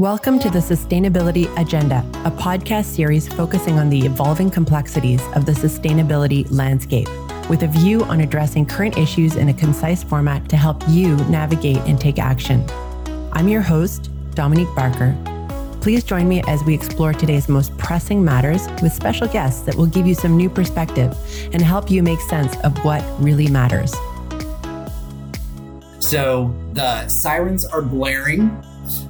Welcome to the Sustainability Agenda, a podcast series focusing on the evolving complexities of the sustainability landscape, with a view on addressing current issues in a concise format to help you navigate and take action. I'm your host, Dominique Barker. Please join me as we explore today's most pressing matters with special guests that will give you some new perspective and help you make sense of what really matters. So the sirens are blaring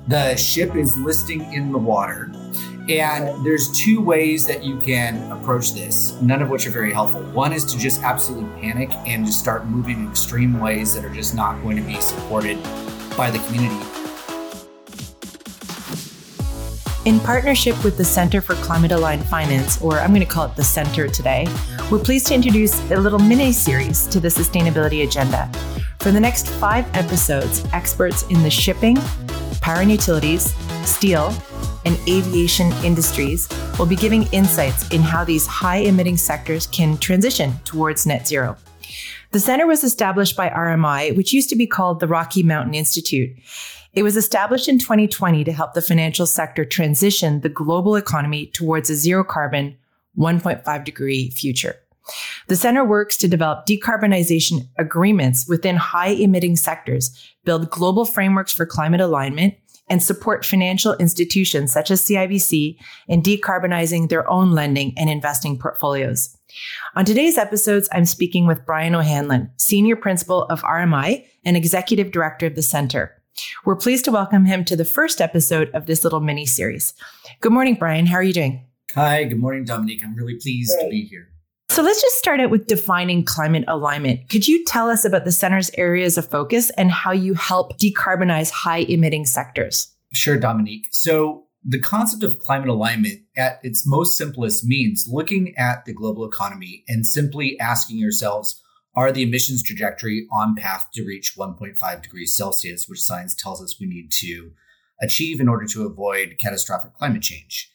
the ship is listing in the water. And there's two ways that you can approach this, none of which are very helpful. One is to just absolutely panic and just start moving in extreme ways that are just not going to be supported by the community. In partnership with the Center for Climate Aligned Finance, or I'm going to call it the Center today, we're pleased to introduce a little mini series to the sustainability agenda. For the next five episodes, experts in the shipping, power and utilities, steel, and aviation industries will be giving insights in how these high emitting sectors can transition towards net zero. The center was established by RMI, which used to be called the Rocky Mountain Institute. It was established in 2020 to help the financial sector transition the global economy towards a zero carbon, 1.5 degree future. The center works to develop decarbonization agreements within high emitting sectors, build global frameworks for climate alignment, and support financial institutions such as CIBC in decarbonizing their own lending and investing portfolios. On today's episodes, I'm speaking with Brian O'Hanlon, Senior Principal of RMI and Executive Director of the Center. We're pleased to welcome him to the first episode of this little mini series. Good morning, Brian. How are you doing? Hi, good morning, Dominique. I'm really pleased Great. to be here. So let's just start out with defining climate alignment. Could you tell us about the center's areas of focus and how you help decarbonize high emitting sectors? Sure, Dominique. So the concept of climate alignment at its most simplest means looking at the global economy and simply asking yourselves, are the emissions trajectory on path to reach 1.5 degrees Celsius, which science tells us we need to achieve in order to avoid catastrophic climate change?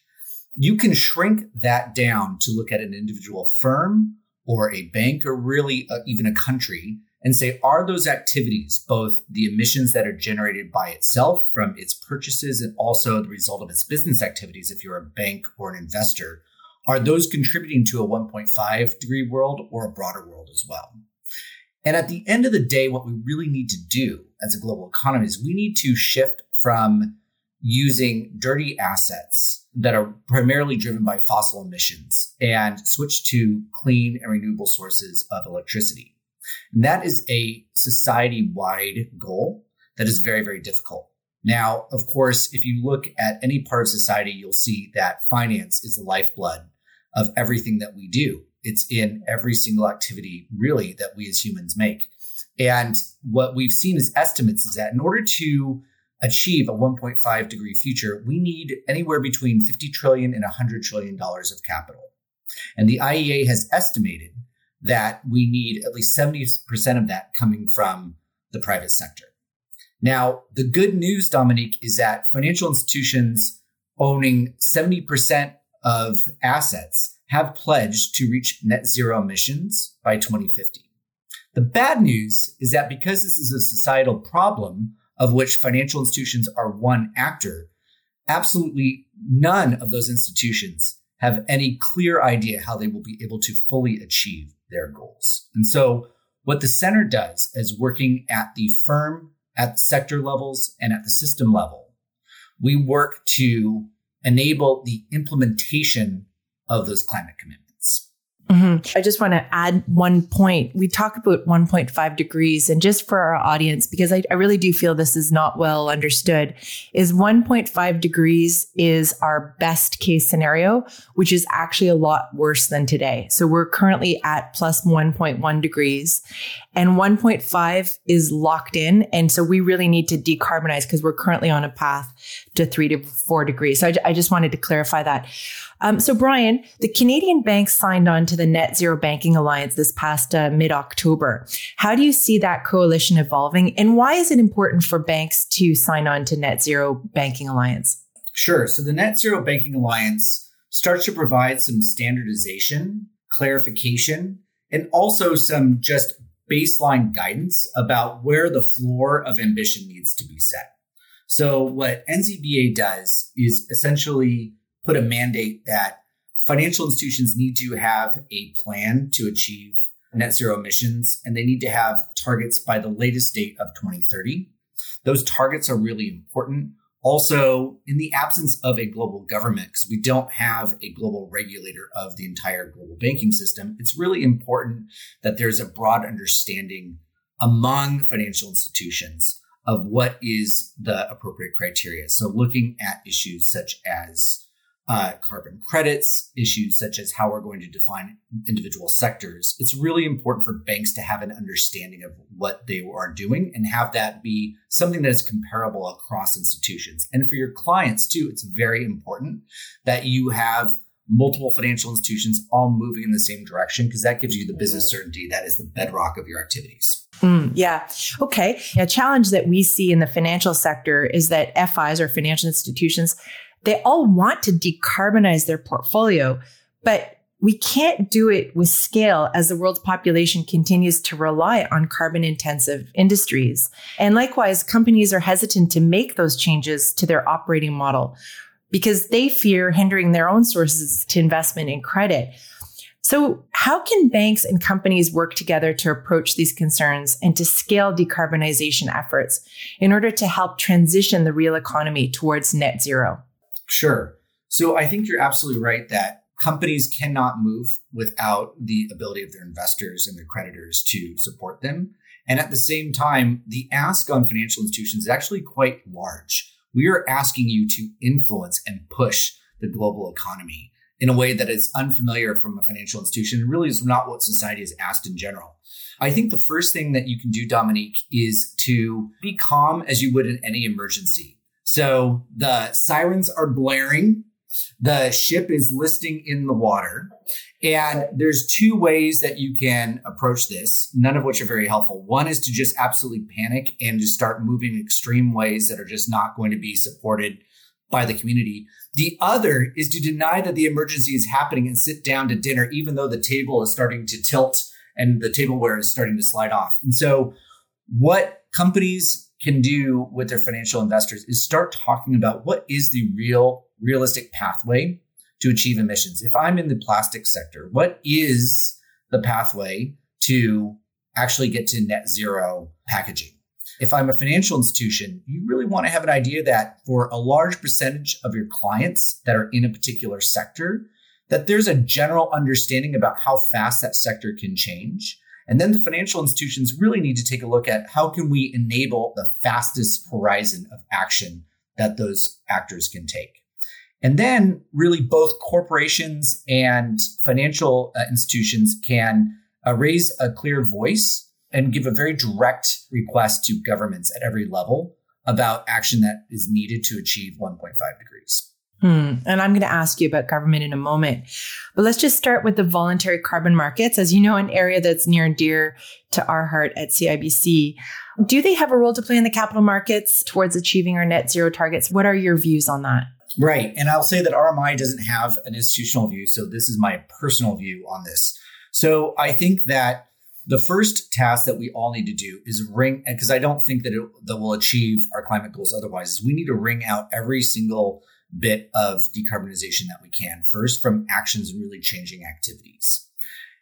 You can shrink that down to look at an individual firm or a bank or really uh, even a country and say, are those activities, both the emissions that are generated by itself from its purchases and also the result of its business activities, if you're a bank or an investor, are those contributing to a 1.5 degree world or a broader world as well? And at the end of the day, what we really need to do as a global economy is we need to shift from using dirty assets that are primarily driven by fossil emissions and switch to clean and renewable sources of electricity. And that is a society wide goal that is very, very difficult. Now, of course, if you look at any part of society, you'll see that finance is the lifeblood of everything that we do. It's in every single activity, really, that we as humans make. And what we've seen as estimates is that in order to achieve a 1.5 degree future, we need anywhere between 50 trillion and 100 trillion dollars of capital. And the IEA has estimated that we need at least 70% of that coming from the private sector. Now, the good news, Dominique, is that financial institutions owning 70% of assets have pledged to reach net zero emissions by 2050. The bad news is that because this is a societal problem, of which financial institutions are one actor, absolutely none of those institutions have any clear idea how they will be able to fully achieve their goals. And so, what the center does is working at the firm, at sector levels, and at the system level, we work to enable the implementation of those climate commitments. Mm-hmm. I just want to add one point. We talk about 1.5 degrees, and just for our audience, because I, I, really do feel this is not well understood, is 1.5 degrees is our best case scenario, which is actually a lot worse than today. So we're currently at plus 1.1 degrees, and 1.5 is locked in. And so we really need to decarbonize because we're currently on a path to three to four degrees. So I, I just wanted to clarify that. Um, so, Brian, the Canadian banks signed on to the Net Zero Banking Alliance this past uh, mid October. How do you see that coalition evolving, and why is it important for banks to sign on to Net Zero Banking Alliance? Sure. So, the Net Zero Banking Alliance starts to provide some standardization, clarification, and also some just baseline guidance about where the floor of ambition needs to be set. So, what NZBA does is essentially put a mandate that financial institutions need to have a plan to achieve net zero emissions, and they need to have targets by the latest date of 2030. Those targets are really important. Also, in the absence of a global government, because we don't have a global regulator of the entire global banking system, it's really important that there's a broad understanding among financial institutions of what is the appropriate criteria. So, looking at issues such as uh, carbon credits, issues such as how we're going to define individual sectors, it's really important for banks to have an understanding of what they are doing and have that be something that is comparable across institutions. And for your clients too, it's very important that you have multiple financial institutions all moving in the same direction because that gives you the business certainty that is the bedrock of your activities. Mm, yeah. Okay. A challenge that we see in the financial sector is that FIs or financial institutions, they all want to decarbonize their portfolio, but we can't do it with scale as the world's population continues to rely on carbon intensive industries. And likewise, companies are hesitant to make those changes to their operating model because they fear hindering their own sources to investment and credit. So, how can banks and companies work together to approach these concerns and to scale decarbonization efforts in order to help transition the real economy towards net zero? Sure. So, I think you're absolutely right that companies cannot move without the ability of their investors and their creditors to support them. And at the same time, the ask on financial institutions is actually quite large we are asking you to influence and push the global economy in a way that is unfamiliar from a financial institution and really is not what society is asked in general. I think the first thing that you can do, Dominique, is to be calm as you would in any emergency. So the sirens are blaring the ship is listing in the water. And there's two ways that you can approach this, none of which are very helpful. One is to just absolutely panic and just start moving extreme ways that are just not going to be supported by the community. The other is to deny that the emergency is happening and sit down to dinner, even though the table is starting to tilt and the tableware is starting to slide off. And so, what companies can do with their financial investors is start talking about what is the real realistic pathway to achieve emissions. If I'm in the plastic sector, what is the pathway to actually get to net zero packaging? If I'm a financial institution, you really want to have an idea that for a large percentage of your clients that are in a particular sector, that there's a general understanding about how fast that sector can change. And then the financial institutions really need to take a look at how can we enable the fastest horizon of action that those actors can take. And then, really, both corporations and financial uh, institutions can uh, raise a clear voice and give a very direct request to governments at every level about action that is needed to achieve 1.5 degrees. Hmm. And I'm going to ask you about government in a moment. But let's just start with the voluntary carbon markets. As you know, an area that's near and dear to our heart at CIBC. Do they have a role to play in the capital markets towards achieving our net zero targets? What are your views on that? Right. And I'll say that RMI doesn't have an institutional view. So this is my personal view on this. So I think that the first task that we all need to do is wring, because I don't think that it that will achieve our climate goals otherwise, is we need to wring out every single bit of decarbonization that we can first from actions and really changing activities.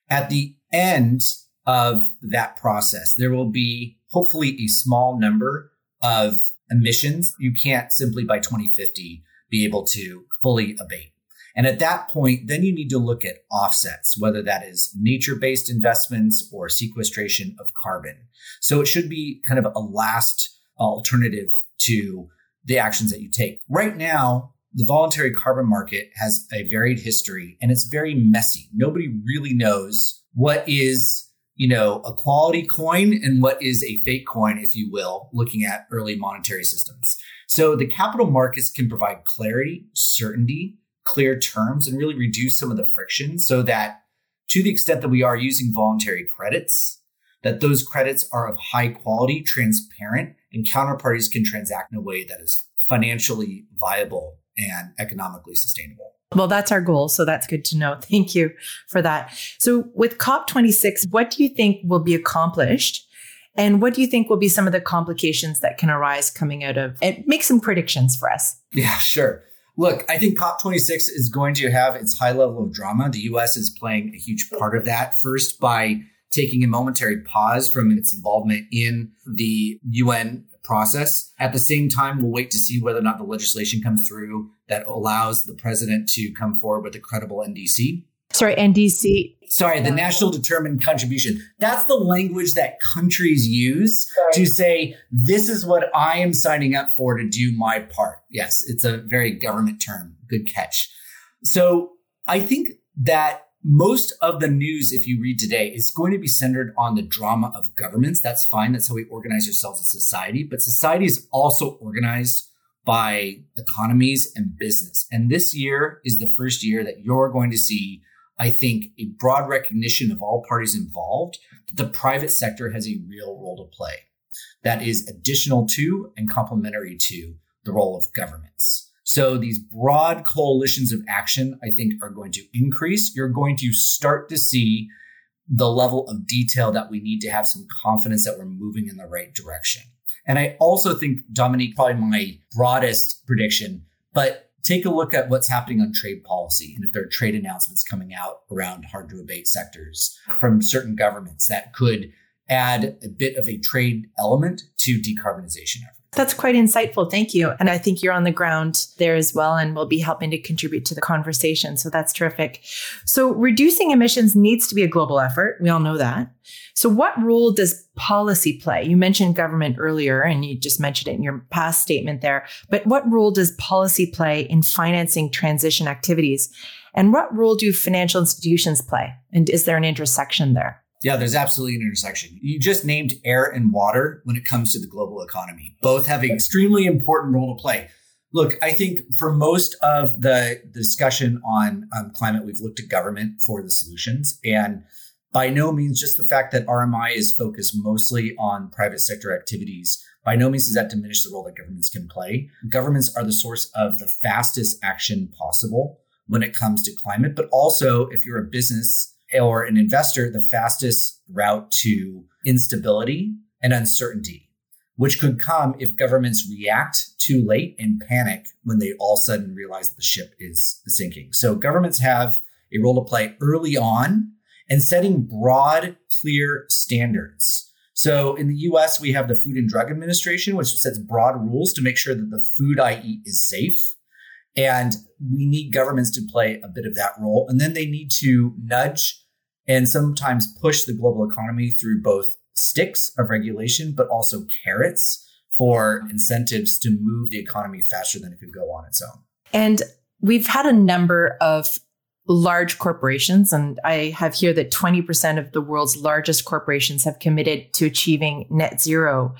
At the end of that process, there will be hopefully a small number of emissions. You can't simply by 2050 be able to fully abate. And at that point, then you need to look at offsets, whether that is nature based investments or sequestration of carbon. So it should be kind of a last alternative to the actions that you take. Right now, the voluntary carbon market has a varied history and it's very messy. Nobody really knows what is you know, a quality coin and what is a fake coin, if you will, looking at early monetary systems. So the capital markets can provide clarity, certainty, clear terms, and really reduce some of the friction so that to the extent that we are using voluntary credits, that those credits are of high quality, transparent, and counterparties can transact in a way that is financially viable and economically sustainable. Well, that's our goal. So that's good to know. Thank you for that. So with COP26, what do you think will be accomplished? And what do you think will be some of the complications that can arise coming out of it? Make some predictions for us. Yeah, sure. Look, I think COP26 is going to have its high level of drama. The US is playing a huge part of that. First, by taking a momentary pause from its involvement in the UN process. At the same time, we'll wait to see whether or not the legislation comes through that allows the president to come forward with a credible NDC. Sorry, NDC. Sorry, the National Determined Contribution. That's the language that countries use to say, this is what I am signing up for to do my part. Yes, it's a very government term. Good catch. So I think that most of the news, if you read today, is going to be centered on the drama of governments. That's fine. That's how we organize ourselves as society. But society is also organized by economies and business. And this year is the first year that you're going to see, I think, a broad recognition of all parties involved that the private sector has a real role to play that is additional to and complementary to the role of governments. So these broad coalitions of action, I think, are going to increase. You're going to start to see the level of detail that we need to have some confidence that we're moving in the right direction. And I also think, Dominique, probably my broadest prediction, but take a look at what's happening on trade policy and if there are trade announcements coming out around hard to abate sectors from certain governments that could add a bit of a trade element to decarbonization efforts. That's quite insightful. Thank you. And I think you're on the ground there as well and will be helping to contribute to the conversation. So that's terrific. So reducing emissions needs to be a global effort. We all know that. So what role does policy play? You mentioned government earlier and you just mentioned it in your past statement there, but what role does policy play in financing transition activities? And what role do financial institutions play? And is there an intersection there? Yeah, there's absolutely an intersection. You just named air and water when it comes to the global economy. Both have an extremely important role to play. Look, I think for most of the, discussion on um, climate, we've looked at government for the solutions. And by no means just the fact that RMI is focused mostly on private sector activities. By no means does that diminish the role that governments can play. Governments are the source of the fastest action possible when it comes to climate, but also if you're a business or an investor the fastest route to instability and uncertainty, which could come if governments react too late and panic when they all of a sudden realize that the ship is sinking. So governments have a role to play early on and setting broad, clear standards. So in the US, we have the Food and Drug Administration, which sets broad rules to make sure that the food I eat is safe. And we need governments to play a bit of that role. And then they need to nudge and sometimes push the global economy through both sticks of regulation, but also carrots for incentives to move the economy faster than it could go on its own. And we've had a number of large corporations, and I have here that 20% of the world's largest corporations have committed to achieving net zero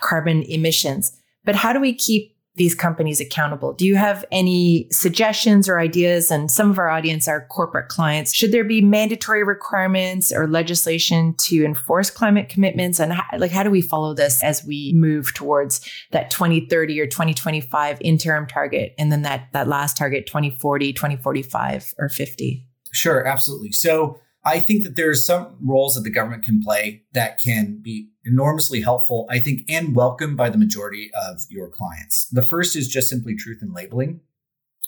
carbon emissions. But how do we keep these companies accountable. Do you have any suggestions or ideas? And some of our audience are corporate clients. Should there be mandatory requirements or legislation to enforce climate commitments? And how, like, how do we follow this as we move towards that 2030 or 2025 interim target? And then that, that last target, 2040, 2045 or 50? Sure, absolutely. So I think that there's some roles that the government can play that can be enormously helpful, I think, and welcome by the majority of your clients. The first is just simply truth in labeling.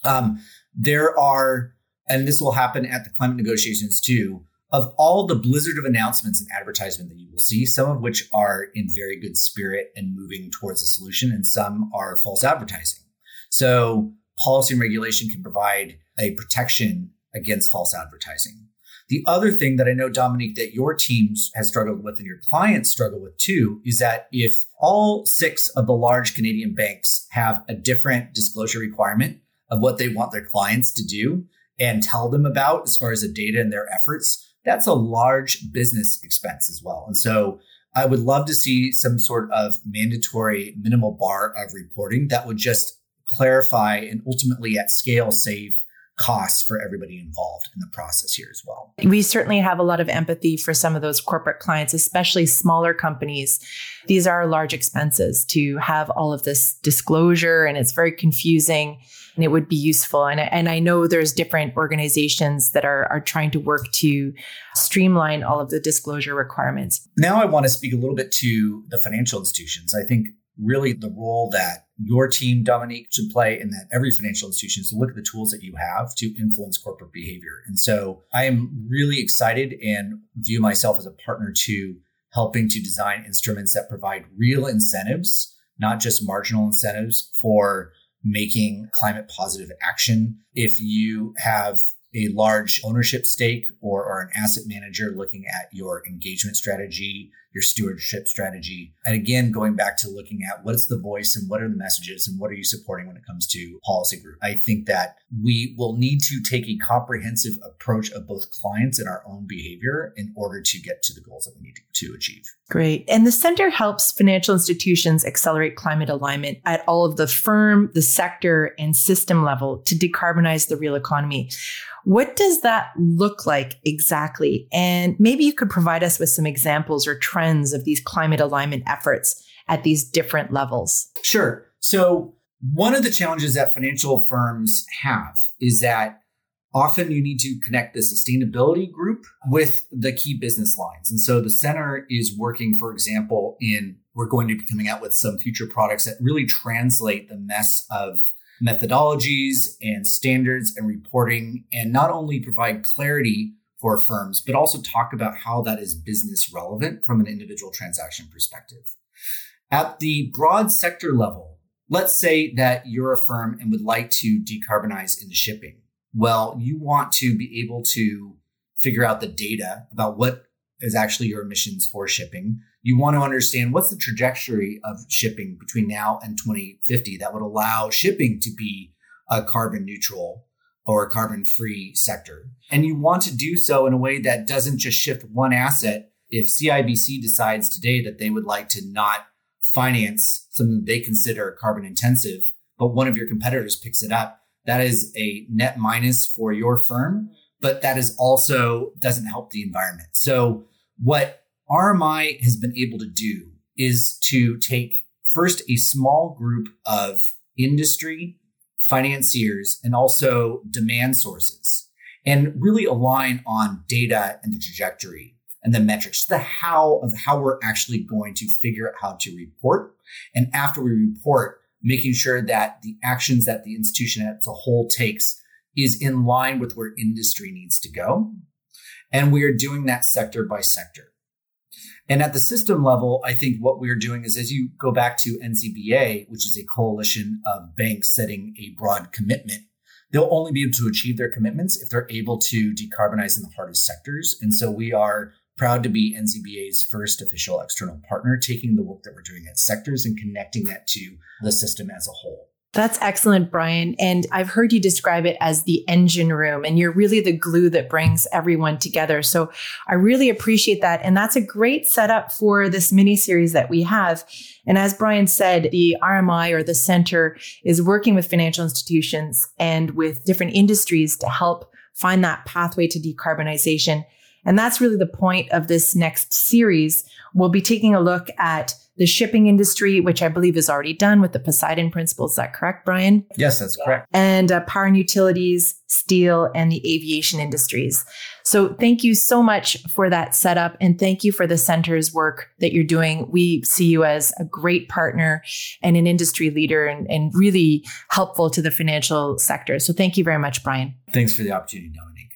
Um, there are, and this will happen at the climate negotiations too, of all the blizzard of announcements and advertisement that you will see, some of which are in very good spirit and moving towards a solution, and some are false advertising. So policy and regulation can provide a protection against false advertising. The other thing that I know, Dominique, that your teams has struggled with and your clients struggle with too is that if all six of the large Canadian banks have a different disclosure requirement of what they want their clients to do and tell them about as far as the data and their efforts, that's a large business expense as well. And so I would love to see some sort of mandatory minimal bar of reporting that would just clarify and ultimately at scale save costs for everybody involved in the process here as well. We certainly have a lot of empathy for some of those corporate clients, especially smaller companies. These are large expenses to have all of this disclosure and it's very confusing. and it would be useful. And, and I know there's different organizations that are, are trying to work to streamline all of the disclosure requirements. Now I want to speak a little bit to the financial institutions. I think really the role that your team, Dominique, should play and that every financial institution is to look at the tools that you have to influence corporate behavior. And so I am really excited and view myself as a partner to helping to design instruments that provide real incentives, not just marginal incentives for making climate positive action. If you have a large ownership stake or, or an asset manager looking at your engagement strategy, your stewardship strategy. And again, going back to looking at what's the voice and what are the messages and what are you supporting when it comes to policy group. I think that we will need to take a comprehensive approach of both clients and our own behavior in order to get to the goals that we need to achieve. Great. And the center helps financial institutions accelerate climate alignment at all of the firm, the sector, and system level to decarbonize the real economy. What does that look like exactly? And maybe you could provide us with some examples or trends of these climate alignment efforts at these different levels. Sure. So, one of the challenges that financial firms have is that often you need to connect the sustainability group with the key business lines. And so the center is working, for example, in we're going to be coming out with some future products that really translate the mess of methodologies and standards and reporting, and not only provide clarity for firms, but also talk about how that is business relevant from an individual transaction perspective. At the broad sector level, let's say that you're a firm and would like to decarbonize into shipping. Well, you want to be able to figure out the data about what is actually your emissions for shipping. You want to understand what's the trajectory of shipping between now and 2050 that would allow shipping to be a carbon neutral or carbon free sector. And you want to do so in a way that doesn't just shift one asset. If CIBC decides today that they would like to not finance something they consider carbon intensive, but one of your competitors picks it up, that is a net minus for your firm, but that is also doesn't help the environment. So what RMI has been able to do is to take first a small group of industry financiers and also demand sources and really align on data and the trajectory and the metrics, the how of how we're actually going to figure out how to report. And after we report, making sure that the actions that the institution as a whole takes is in line with where industry needs to go. And we are doing that sector by sector. And at the system level, I think what we're doing is as you go back to NZBA, which is a coalition of banks setting a broad commitment, they'll only be able to achieve their commitments if they're able to decarbonize in the hardest sectors. And so we are proud to be NZBA's first official external partner, taking the work that we're doing at sectors and connecting that to the system as a whole. That's excellent, Brian. And I've heard you describe it as the engine room, and you're really the glue that brings everyone together. So I really appreciate that. And that's a great setup for this mini series that we have. And as Brian said, the RMI or the center is working with financial institutions and with different industries to help find that pathway to decarbonization. And that's really the point of this next series. We'll be taking a look at the shipping industry, which I believe is already done with the Poseidon Principle. Is that correct, Brian? Yes, that's correct. And uh, power and utilities, steel, and the aviation industries. So thank you so much for that setup. And thank you for the center's work that you're doing. We see you as a great partner and an industry leader and, and really helpful to the financial sector. So thank you very much, Brian. Thanks for the opportunity, Dominique.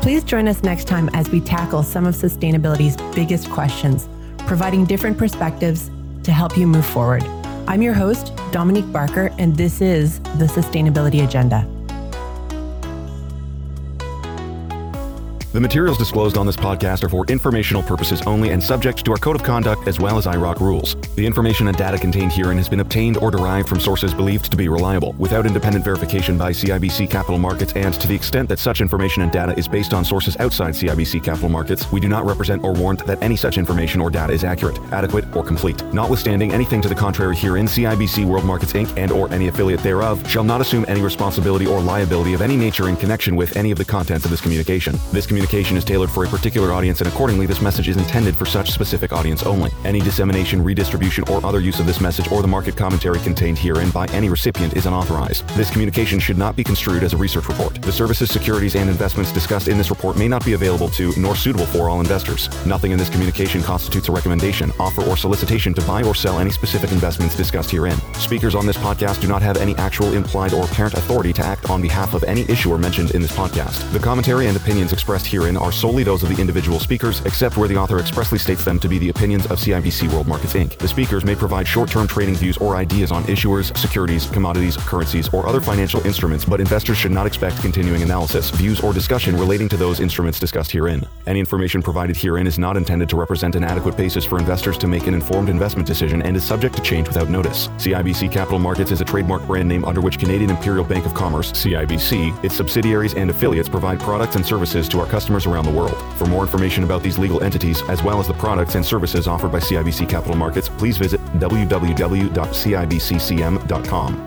Please join us next time as we tackle some of sustainability's biggest questions providing different perspectives to help you move forward. I'm your host, Dominique Barker, and this is the Sustainability Agenda. The materials disclosed on this podcast are for informational purposes only and subject to our code of conduct as well as IIROC rules. The information and data contained herein has been obtained or derived from sources believed to be reliable, without independent verification by CIBC Capital Markets, and to the extent that such information and data is based on sources outside CIBC Capital Markets, we do not represent or warrant that any such information or data is accurate, adequate, or complete. Notwithstanding anything to the contrary herein, CIBC World Markets Inc. and or any affiliate thereof shall not assume any responsibility or liability of any nature in connection with any of the contents of this communication. This communication communication is tailored for a particular audience, and accordingly, this message is intended for such specific audience only. Any dissemination, redistribution, or other use of this message or the market commentary contained herein by any recipient is unauthorized. This communication should not be construed as a research report. The services, securities, and investments discussed in this report may not be available to nor suitable for all investors. Nothing in this communication constitutes a recommendation, offer, or solicitation to buy or sell any specific investments discussed herein. Speakers on this podcast do not have any actual, implied, or apparent authority to act on behalf of any issuer mentioned in this podcast. The commentary and opinions expressed herein are solely those of the individual speakers, except where the author expressly states them to be the opinions of CIBC World Markets Inc. The speakers may provide short term trading views or ideas on issuers, securities, commodities, currencies, or other financial instruments, but investors should not expect continuing analysis, views, or discussion relating to those instruments discussed herein. Any information provided herein is not intended to represent an adequate basis for investors to make an informed investment decision and is subject to change without notice. CIBC Capital Markets is a trademark brand name under which Canadian Imperial Bank of Commerce, CIBC, its subsidiaries and affiliates provide products and services to our customers around the world. For more information about these legal entities, as well as the products and services offered by CIBC Capital Markets, please visit www.cibccm.com.